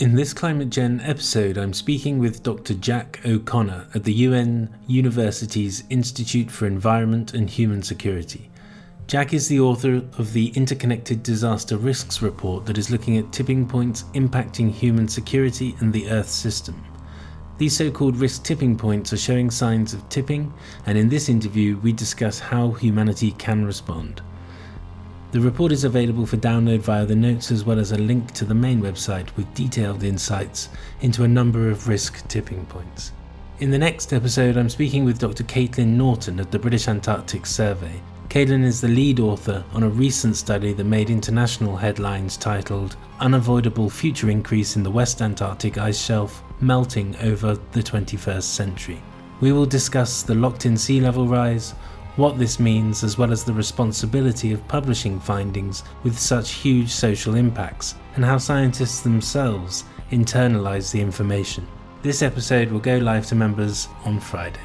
In this ClimateGenn episode, I'm speaking with Dr. Jack O'Connor at the UN University's Institute for Environment and Human Security. Jack is the author of the Interconnected Disaster Risks Report that is looking at tipping points impacting human security and the Earth system. These so called risk tipping points are showing signs of tipping, and in this interview, we discuss how humanity can respond. The report is available for download via the notes as well as a link to the main website with detailed insights into a number of risk tipping points. In the next episode, I'm speaking with Dr. Kaitlin Naughten of the British Antarctic Survey. Kaitlin is the lead author on a recent study that made international headlines titled Unavoidable Future Increase in the West Antarctic Ice Shelf Melting Over the 21st Century. We will discuss the locked in sea level rise, what this means, as well as the responsibility of publishing findings with such huge social impacts, and how scientists themselves internalize the information. This episode will go live to members on Friday.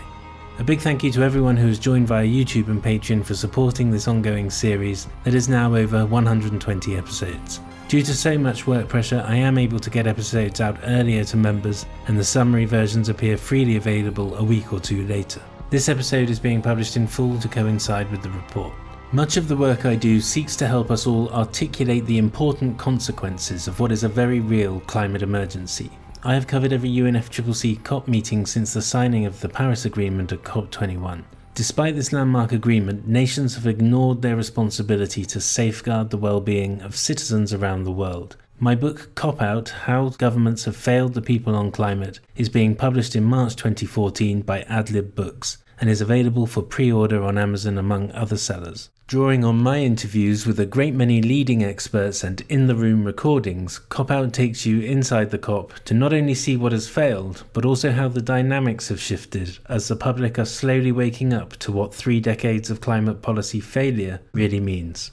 A big thank you to everyone who has joined via YouTube and Patreon for supporting this ongoing series that is now over 120 episodes. Due to so much work pressure, I am able to get episodes out earlier to members, and the summary versions appear freely available a week or two later. This episode is being published in full to coincide with the report. Much of the work I do seeks to help us all articulate the important consequences of what is a very real climate emergency. I have covered every UNFCCC COP meeting since the signing of the Paris Agreement at COP21. Despite this landmark agreement, nations have ignored their responsibility to safeguard the well being of citizens around the world. My book, Cop Out How Governments Have Failed the People on Climate, is being published in March 2014 by Adlib Books and is available for pre order on Amazon among other sellers. Drawing on my interviews with a great many leading experts and in the room recordings, Cop Out takes you inside the COP to not only see what has failed, but also how the dynamics have shifted as the public are slowly waking up to what three decades of climate policy failure really means.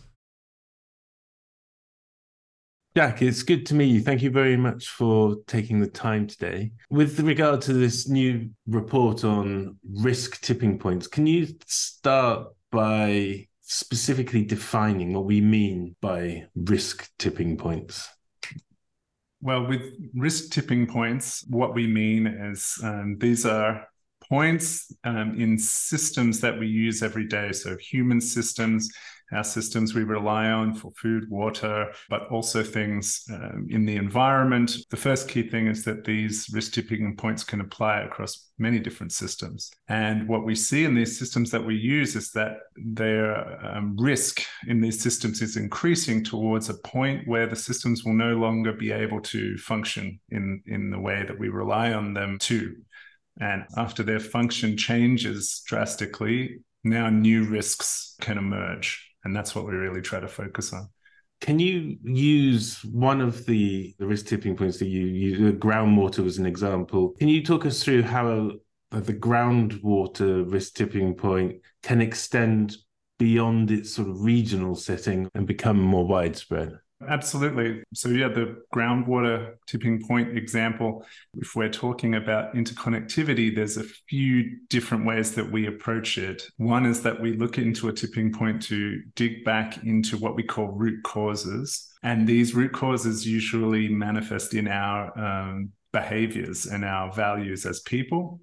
Jack, it's good to meet you. Thank you very much for taking the time today. With regard to this new report on risk tipping points, can you start by specifically defining what we mean by risk tipping points? Well, with risk tipping points, what we mean is um, these are points um, in systems that we use every day. So, human systems our systems we rely on for food, water, but also things um, in the environment. The first key thing is that these risk tipping points can apply across many different systems. And what we see in these systems that we use is that their um, risk in these systems is increasing towards a point where the systems will no longer be able to function in, in the way that we rely on them to. And after their function changes drastically, now new risks can emerge and that's what we really try to focus on. Can you use one of the, the risk tipping points that you use groundwater as an example? Can you talk us through how the groundwater risk tipping point can extend beyond its sort of regional setting and become more widespread Absolutely. So, yeah, the groundwater tipping point example, if we're talking about interconnectivity, there's a few different ways that we approach it. One is that we look into a tipping point to dig back into what we call root causes. And these root causes usually manifest in our um, behaviors and our values as people.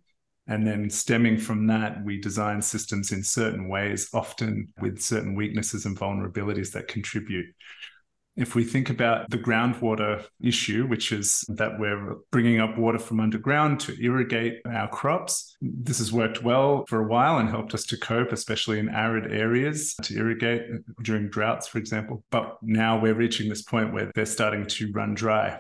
And then stemming from that, we design systems in certain ways, often with certain weaknesses and vulnerabilities that contribute. If we think about the groundwater issue, which is that we're bringing up water from underground to irrigate our crops, this has worked well for a while and helped us to cope, especially in arid areas, to irrigate during droughts, for example. But now we're reaching this point where they're starting to run dry.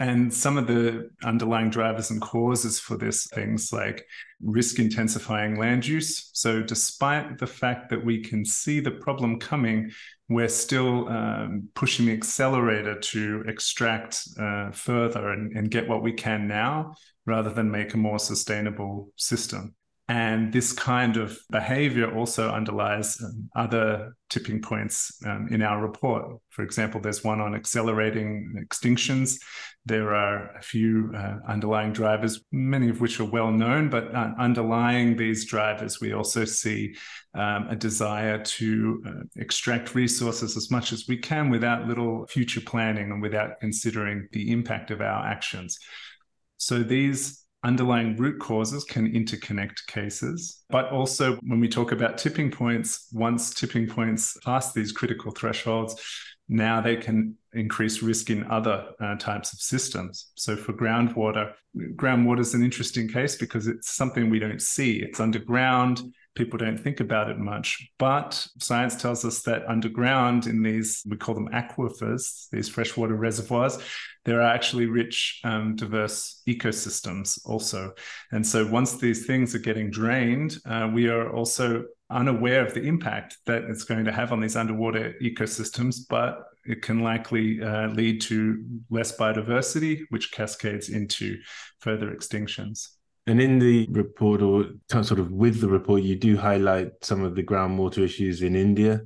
And some of the underlying drivers and causes for this things like risk intensifying land use. So, despite the fact that we can see the problem coming, we're still um, pushing the accelerator to extract uh, further and, and get what we can now rather than make a more sustainable system. And this kind of behavior also underlies um, other tipping points um, in our report. For example, there's one on accelerating extinctions. There are a few uh, underlying drivers, many of which are well known, but uh, underlying these drivers, we also see um, a desire to uh, extract resources as much as we can without little future planning and without considering the impact of our actions. So these underlying root causes can interconnect cases. But also, when we talk about tipping points, once tipping points pass these critical thresholds, now they can increase risk in other uh, types of systems. So, for groundwater, groundwater is an interesting case because it's something we don't see. It's underground. People don't think about it much. But science tells us that underground in these, we call them aquifers, these freshwater reservoirs, there are actually rich, um, diverse ecosystems also. And so once these things are getting drained, uh, we are also unaware of the impact that it's going to have on these underwater ecosystems, but it can likely uh, lead to less biodiversity, which cascades into further extinctions. And in the report, or sort of with the report, you do highlight some of the groundwater issues in India.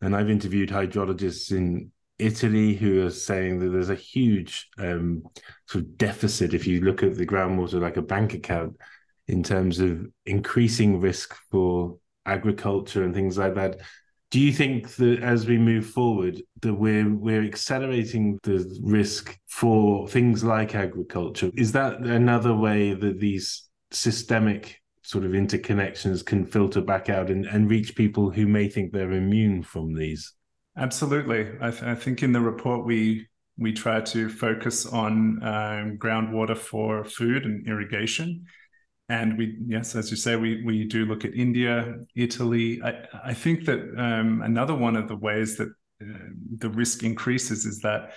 And I've interviewed hydrologists in Italy who are saying that there's a huge um, sort of deficit if you look at the groundwater like a bank account in terms of increasing risk for agriculture and things like that. Do you think that as we move forward, that we're we're accelerating the risk for things like agriculture? Is that another way that these systemic sort of interconnections can filter back out and, and reach people who may think they're immune from these? Absolutely. I, th- I, think in the report we we try to focus on um, groundwater for food and irrigation, and we yes, as you say, we we do look at India, Italy. I, I think that um, another one of the ways that uh, the risk increases is that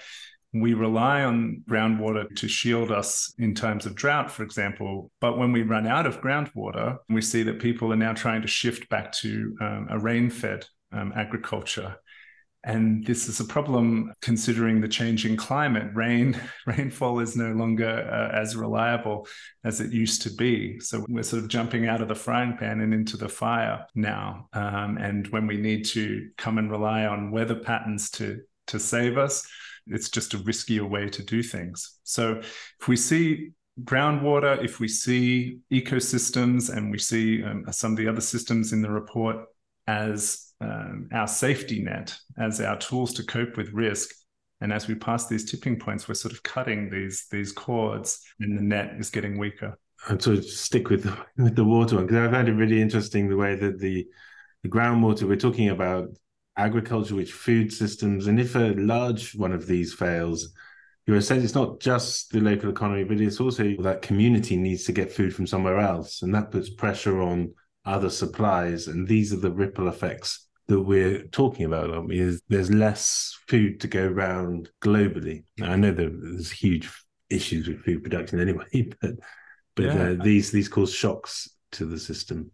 we rely on groundwater to shield us in times of drought, for example. But when we run out of groundwater, we see that people are now trying to shift back to um, a rain fed um, agriculture. And this is a problem considering the changing climate. Rain, rainfall is no longer uh, as reliable as it used to be. So we're sort of jumping out of the frying pan and into the fire now. Um, and when we need to come and rely on weather patterns to to save us, it's just a riskier way to do things. So if we see groundwater, if we see ecosystems, and we see um, some of the other systems in the report as um, our safety net as our tools to cope with risk. And as we pass these tipping points, we're sort of cutting these these cords, and the net is getting weaker. And so stick with the, with the water one because I found it really interesting the way that the the groundwater we're talking about agriculture, which food systems, and if a large one of these fails, you're essentially it's not just the local economy, but it's also that community needs to get food from somewhere else, and that puts pressure on other supplies, and these are the ripple effects that we're talking about, aren't we? Is there's less food to go around globally. Now, I know there's huge issues with food production anyway, but but yeah. uh, these these cause shocks to the system.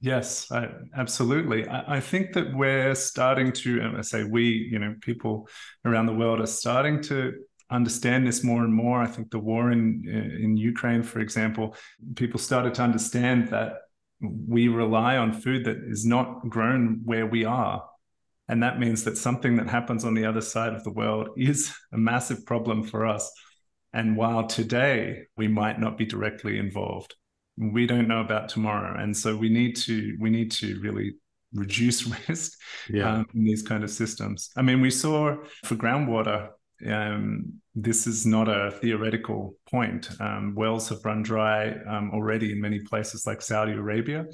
Yes, I, absolutely. I, I, think that we're starting to, I say we, you know, people around the world are starting to understand this more and more. I think the war in in Ukraine, for example, people started to understand that we rely on food that is not grown where we are. And that means that something that happens on the other side of the world is a massive problem for us. And while today we might not be directly involved, we don't know about tomorrow. And so we need to we need to really reduce risk yeah. um, in these kind of systems. I mean, we saw for groundwater um, this is not a theoretical point. Um, wells have run dry um, already in many places like Saudi Arabia.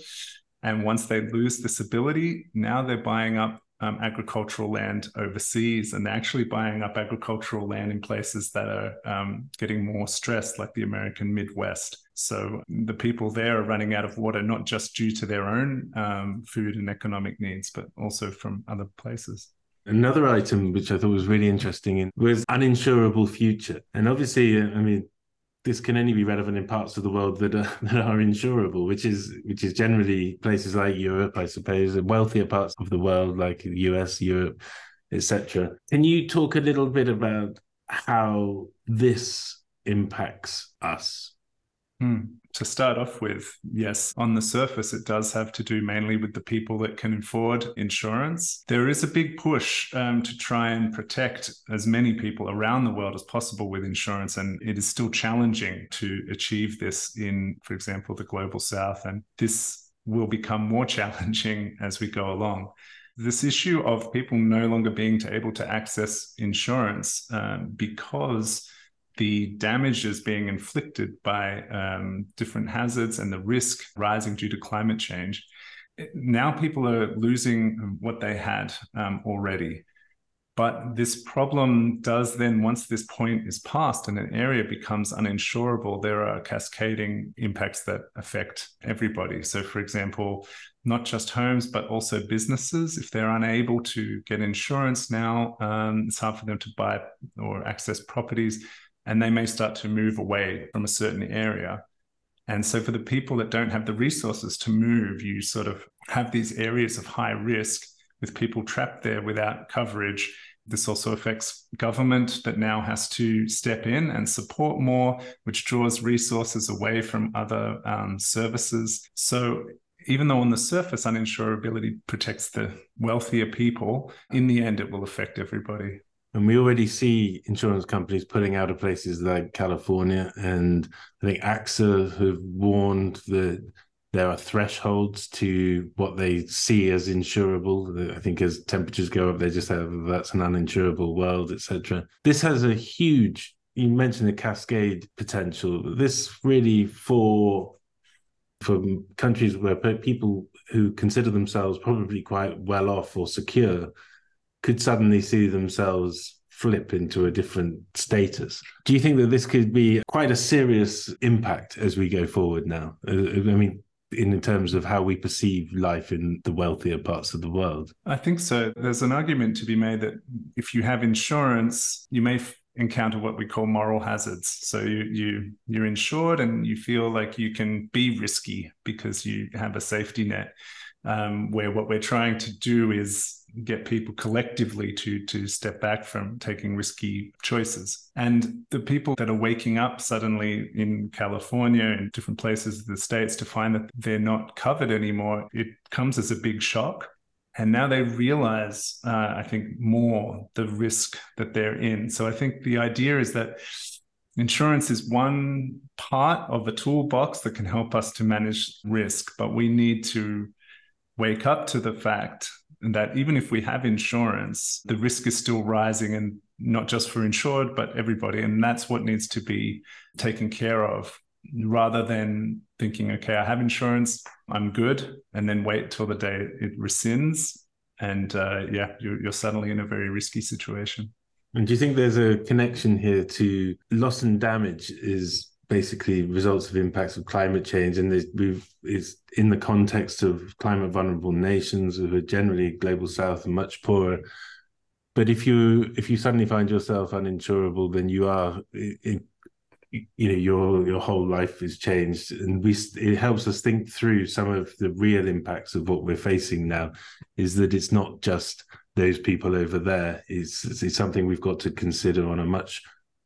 And once they lose this ability, now they're buying up um, agricultural land overseas and they're actually buying up agricultural land in places that are um, getting more stressed, like the American Midwest. So the people there are running out of water, not just due to their own um, food and economic needs, but also from other places. Another item which I thought was really interesting was uninsurable future. And obviously, I mean, this can only be relevant in parts of the world that are that are insurable, which is which is generally places like Europe, I suppose, and wealthier parts of the world like the US, Europe, etc. Can you talk a little bit about how this impacts us? Hmm. To start off with, yes, on the surface, it does have to do mainly with the people that can afford insurance. There is a big push um, to try and protect as many people around the world as possible with insurance. And it is still challenging to achieve this in, for example, the global south. And this will become more challenging as we go along this issue of people no longer being able to access insurance um, because the damage is being inflicted by um, different hazards and the risk rising due to climate change. Now people are losing what they had um, already. But this problem does then, once this point is passed and an area becomes uninsurable, there are cascading impacts that affect everybody. So, for example, not just homes, but also businesses. If they're unable to get insurance now, um, it's hard for them to buy or access properties and they may start to move away from a certain area. And so, for the people that don't have the resources to move, you sort of have these areas of high risk with people trapped there without coverage. This also affects government that now has to step in and support more, which draws resources away from other um, services. So, even though on the surface uninsurability protects the wealthier people, in the end, it will affect everybody. And we already see insurance companies pulling out of places like California, and I think AXA have warned that there are thresholds to what they see as insurable. I think as temperatures go up, they just have oh, that's an uninsurable world, etc. This has a huge. You mentioned the cascade potential. This really for for countries where people who consider themselves probably quite well off or secure could suddenly see themselves flip into a different status. Do you think that this could be quite a serious impact as we go forward now? Uh, I mean, in terms of how we perceive life in the wealthier parts of the world? I think so. There's an argument to be made that if you have insurance, you may f- encounter what we call moral hazards. So you you you're insured and you feel like you can be risky because you have a safety net. Um, where what we're trying to do is get people collectively to to step back from taking risky choices. And the people that are waking up suddenly in california and different places of the states to find that they're not covered anymore it comes as a big shock. And now they realize uh, i think more the risk that they're in. So i think the idea is that insurance is one part of a toolbox that can help us to manage risk but we need to wake up to the fact that even if we have insurance, the risk is still rising and not just for insured, but everybody. And that's what needs to be taken care of rather than thinking, okay, I have insurance, I'm good, and then wait till the day it rescinds. And uh, yeah, you're, you're suddenly in a very risky situation. And do you think there's a connection here to loss and damage is basically results of impacts of climate change, and is in the context of climate vulnerable nations who are generally global south and much poorer. But if you if you suddenly find yourself uninsurable, then you are you know your your whole life is changed. And we it helps us think through some of the real impacts of what we're facing now is that it's not just those people over there. It's, it's something we've got to consider on a much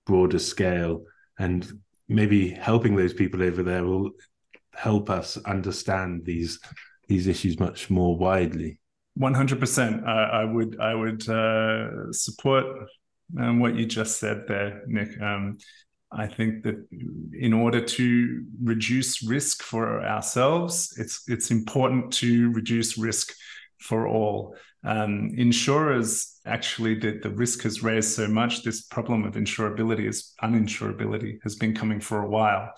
broader scale. And maybe helping those people over there will help us understand these these issues much more widely. One hundred percent. I would I would uh, support um, what you just said there, Nick. Um, I think that in order to reduce risk for ourselves, it's it's important to reduce risk for all. Um, insurers actually the, the risk has raised so much. This problem of insurability is uninsurability has been coming for a while.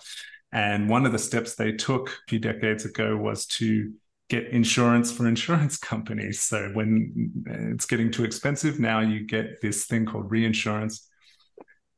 And one of the steps they took a few decades ago was to get insurance for insurance companies. So when it's getting too expensive, now you get this thing called reinsurance.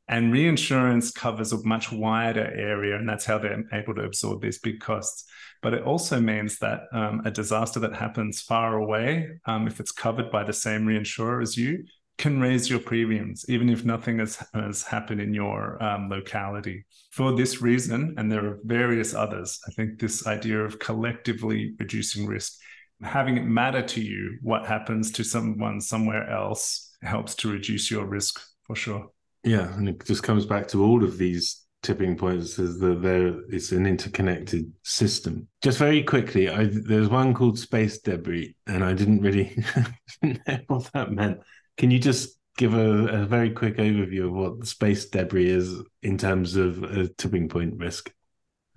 And reinsurance covers a much wider area, and that's how they're able to absorb these big costs. But it also means that um, a disaster that happens far away, um, if it's covered by the same reinsurer as you, can raise your premiums, even if nothing has, has happened in your um, locality. For this reason, and there are various others, I think this idea of collectively reducing risk, having it matter to you what happens to someone somewhere else helps to reduce your risk for sure. Yeah, and it just comes back to all of these tipping points is that there it's an interconnected system. Just very quickly, I, there's one called space debris, and I didn't really know what that meant. Can you just give a, a, very quick overview of what space debris is in terms of a tipping point risk?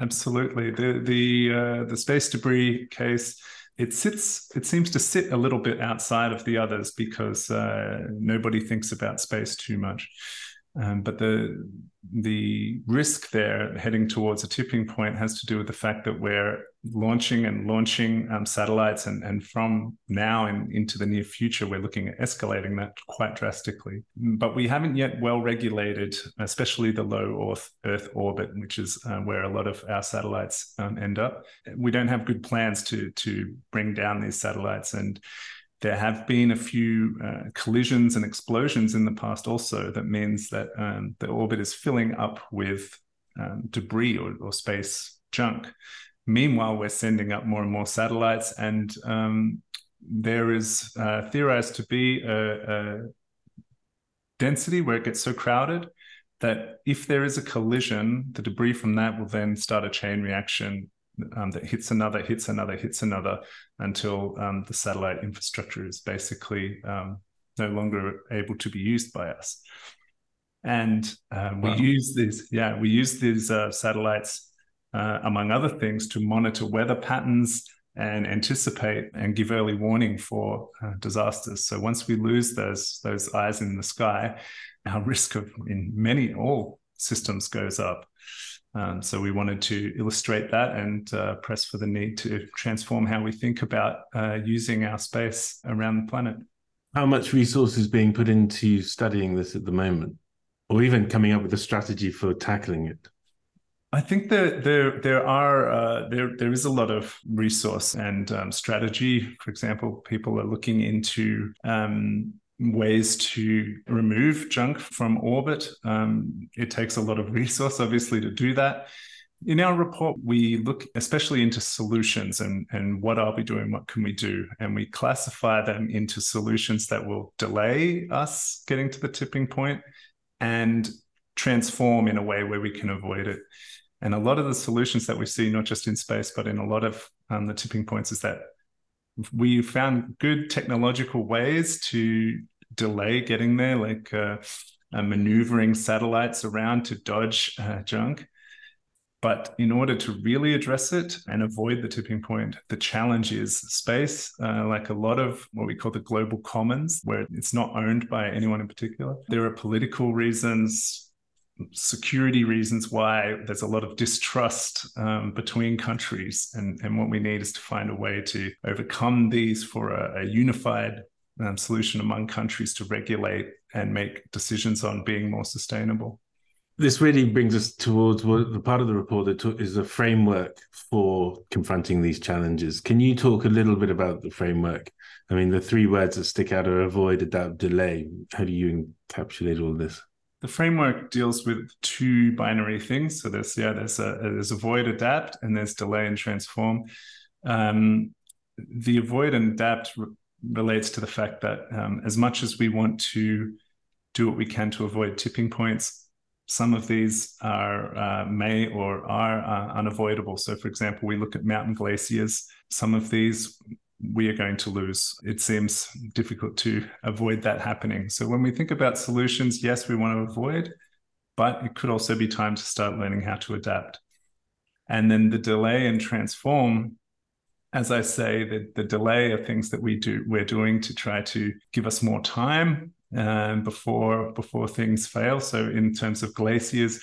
Absolutely. The the uh, the space debris case it sits it seems to sit a little bit outside of the others because uh, nobody thinks about space too much. Um, but the the risk there heading towards a tipping point has to do with the fact that we're launching and launching um, satellites, and, and from now and into the near future, we're looking at escalating that quite drastically. But we haven't yet well regulated, especially the low Earth, orbit, which is uh, where a lot of our satellites um, end up. We don't have good plans to to bring down these satellites, and there have been a few uh, collisions and explosions in the past also that means that um, the orbit is filling up with um, debris or, or, space junk. Meanwhile we're sending up more and more satellites and um, there is uh, theorized to be a, a density where it gets so crowded that if there is a collision the debris from that will then start a chain reaction um, that hits another, hits another, hits another until um, the satellite infrastructure is basically um, no longer able to be used by us. And um, we use these, yeah, we use these uh, satellites, uh, among other things, to monitor weather patterns and anticipate and give early warning for uh, disasters. So once we lose those those eyes in the sky, our risk of in many all systems goes up. Um, so we wanted to illustrate that and uh, press for the need to transform how we think about uh, using our space around the planet. How much resource is being put into studying this at the moment, or even coming up with a strategy for tackling it? I think that there there are uh, there there is a lot of resource and um, strategy. For example, people are looking into um, ways to remove junk from orbit. Um, it takes a lot of resource, obviously, to do that. In our report, we look especially into solutions and, and what are we doing, what can we do? And we classify them into solutions that will delay us getting to the tipping point and transform in a way where we can avoid it. And a lot of the solutions that we see, not just in space, but in a lot of um, the tipping points, is that we found good technological ways to delay getting there, like uh, uh, maneuvering satellites around to dodge uh, junk. But in order to really address it and avoid the tipping point, the challenge is space, uh, like a lot of what we call the global commons, where it's not owned by anyone in particular. There are political reasons, security reasons why there's a lot of distrust um, between countries. And, and what we need is to find a way to overcome these for a, a unified um, solution among countries to regulate and make decisions on being more sustainable. This really brings us towards what the part of the report that is a framework for confronting these challenges. Can you talk a little bit about the framework? I mean, the three words that stick out are avoid, adapt, delay. How do you encapsulate all this? The framework deals with two binary things. So there's yeah, there's a there's avoid, adapt, and there's delay and transform. Um, the avoid and adapt re- relates to the fact that um, as much as we want to do what we can to avoid tipping points, some of these are uh, may or are uh, unavoidable. So, for example, we look at mountain glaciers. Some of these we are going to lose. It seems difficult to avoid that happening. So when we think about solutions, yes, we want to avoid, but it could also be time to start learning how to adapt. And then the delay and transform, as I say, the, the delay of things that we do, we're doing to try to give us more time um, before before things fail. So in terms of glaciers,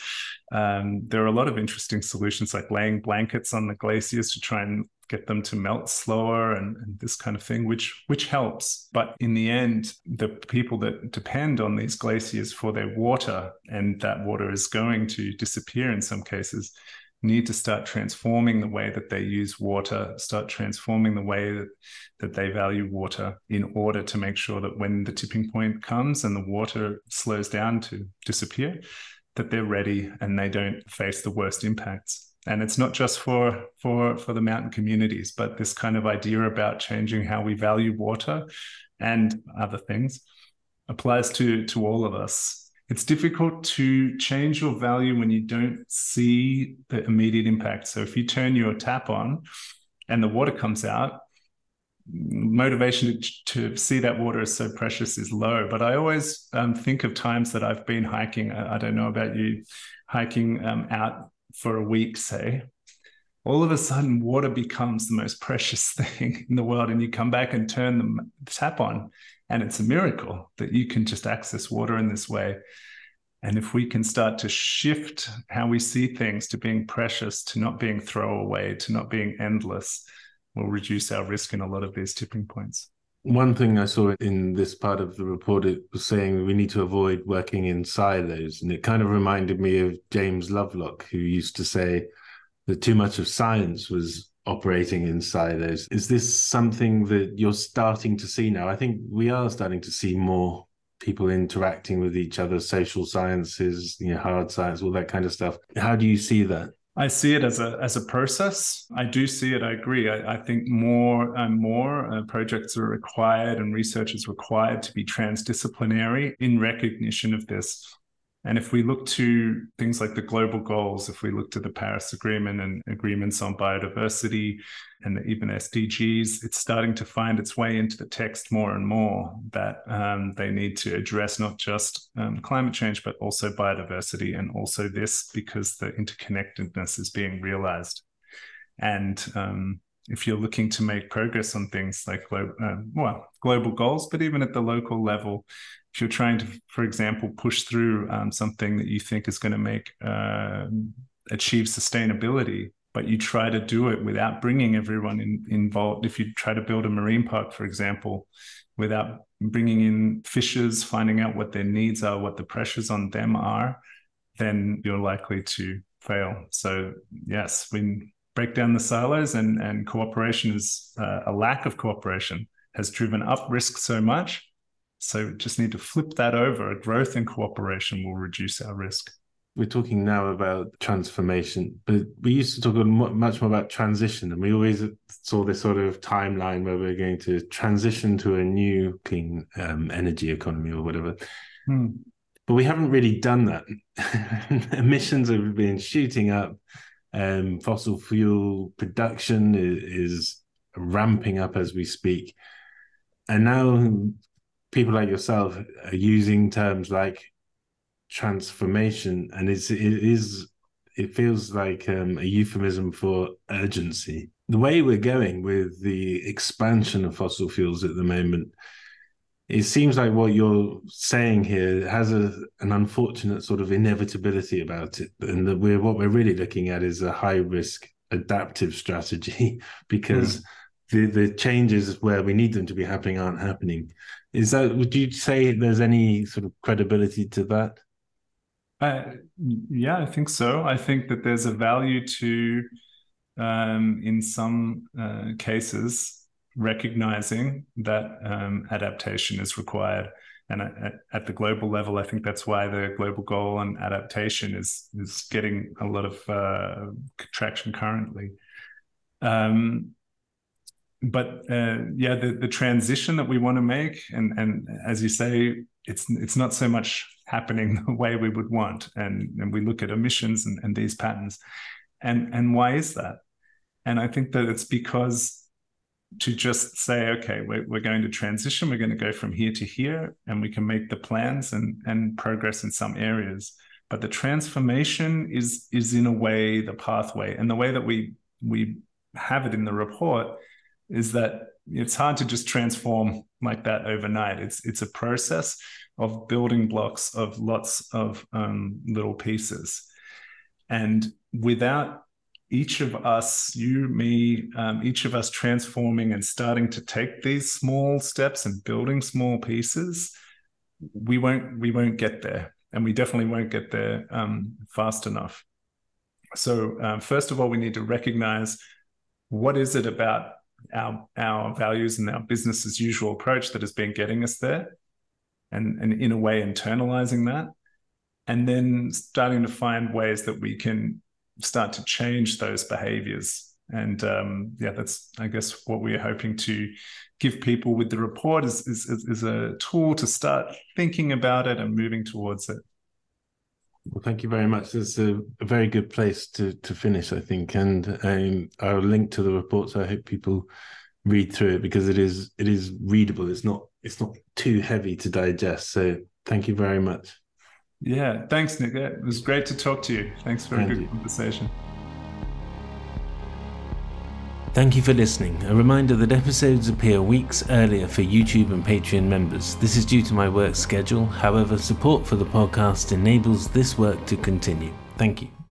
um, there are a lot of interesting solutions like laying blankets on the glaciers to try and get them to melt slower and, and, this kind of thing, which which helps. But in the end, the people that depend on these glaciers for their water, and that water is going to disappear in some cases, need to start transforming the way that they use water, start transforming the way that, that they value water in order to make sure that when the tipping point comes and the water slows down to disappear, that they're ready and they don't face the worst impacts. And it's not just for for for the mountain communities but this kind of idea about changing how we value water and other things applies to to all of us it's difficult to change your value when you don't see the immediate impact. So if you turn your tap on and the water comes out, motivation to, to see that water is so precious is low. But I always um, think of times that I've been hiking. I, I don't know about you, hiking um, out for a week, say. All of a sudden, water becomes the most precious thing in the world, and you come back and turn the tap on, and it's a miracle that you can just access water in this way. And if we can start to shift how we see things to being precious, to not being throwaway, to not being endless, we'll reduce our risk in a lot of these tipping points. One thing I saw in this part of the report, it was saying we need to avoid working in silos. And it kind of reminded me of James Lovelock, who used to say that too much of science was operating in silos. Is this something that you're starting to see now? I think we are starting to see more people interacting with each other, social sciences, you know, hard science, all that kind of stuff. How do you see that? I see it as a as a process. I do see it. I agree. I, I think more and more uh, projects are required and research is required to be transdisciplinary in recognition of this. And if we look to things like the global goals, if we look to the Paris Agreement and agreements on biodiversity and even SDGs, it's starting to find its way into the text more and more that um, they need to address not just um, climate change, but also biodiversity and also this because the interconnectedness is being realized. And um, if you're looking to make progress on things like uh, well global goals, but even at the local level, if you're trying to, for example, push through um, something that you think is going to make uh, achieve sustainability, but you try to do it without bringing everyone in, involved. If you try to build a marine park, for example, without bringing in fishers, finding out what their needs are, what the pressures on them are, then you're likely to fail. So yes, we break down the silos, and and cooperation is uh, a lack of cooperation has driven up risk so much so we just need to flip that over. Growth and cooperation will reduce our risk. We're talking now about transformation, but we used to talk much more about transition, and we always saw this sort of timeline where we're going to transition to a new clean um, energy economy or whatever. Hmm. But we haven't really done that. Emissions have been shooting up. Um, fossil fuel production is, is ramping up as we speak. And now people like yourself are using terms like transformation, and it's it is it feels like um, a euphemism for urgency. The way we're going with the expansion of fossil fuels at the moment, it seems like what you're saying here has a an unfortunate sort of inevitability about it, and that we're what we're really looking at is a high risk adaptive strategy because. Mm. The, the changes where we need them to be happening aren't happening. Is that would you say there's any sort of credibility to that? Uh, yeah, I think so. I think that there's a value to, um, in some uh, cases, recognizing that um, adaptation is required. And at, the global level, I think that's why the global goal on adaptation is is getting a lot of uh, traction currently. Um, but uh, yeah, the, the transition that we want to make, and and as you say, it's it's not so much happening the way we would want, and and we look at emissions and, and these patterns, and and why is that? And I think that it's because to just say, okay, we're, we're going to transition, we're going to go from here to here, and we can make the plans and and progress in some areas. But the transformation is is in a way the pathway, and the way that we we have it in the report is that it's hard to just transform like that overnight. It's it's a process of building blocks of lots of um, little pieces, and without each of us, you, me, um, each of us transforming and starting to take these small steps and building small pieces, we won't we won't get there, and we definitely won't get there um, fast enough. So um, first of all, we need to recognize what is it about our our values and our business as usual approach that has been getting us there and and in a way internalizing that. And then starting to find ways that we can start to change those behaviors. And um, yeah that's i guess what we're hoping to give people with the report is, is, is a tool to start thinking about it and moving towards it Well, thank you very much. It's a, a, very good place to to finish, I think, and um, I'll link to the report. So I hope people read through it because it is it is readable. It's not it's not too heavy to digest. So thank you very much. Yeah, thanks, Nick. It was great to talk to you. Thanks for a good you. conversation. Thank you for listening. A reminder that episodes appear weeks earlier for YouTube and Patreon members. This is due to my work schedule. However, support for the podcast enables this work to continue. Thank you.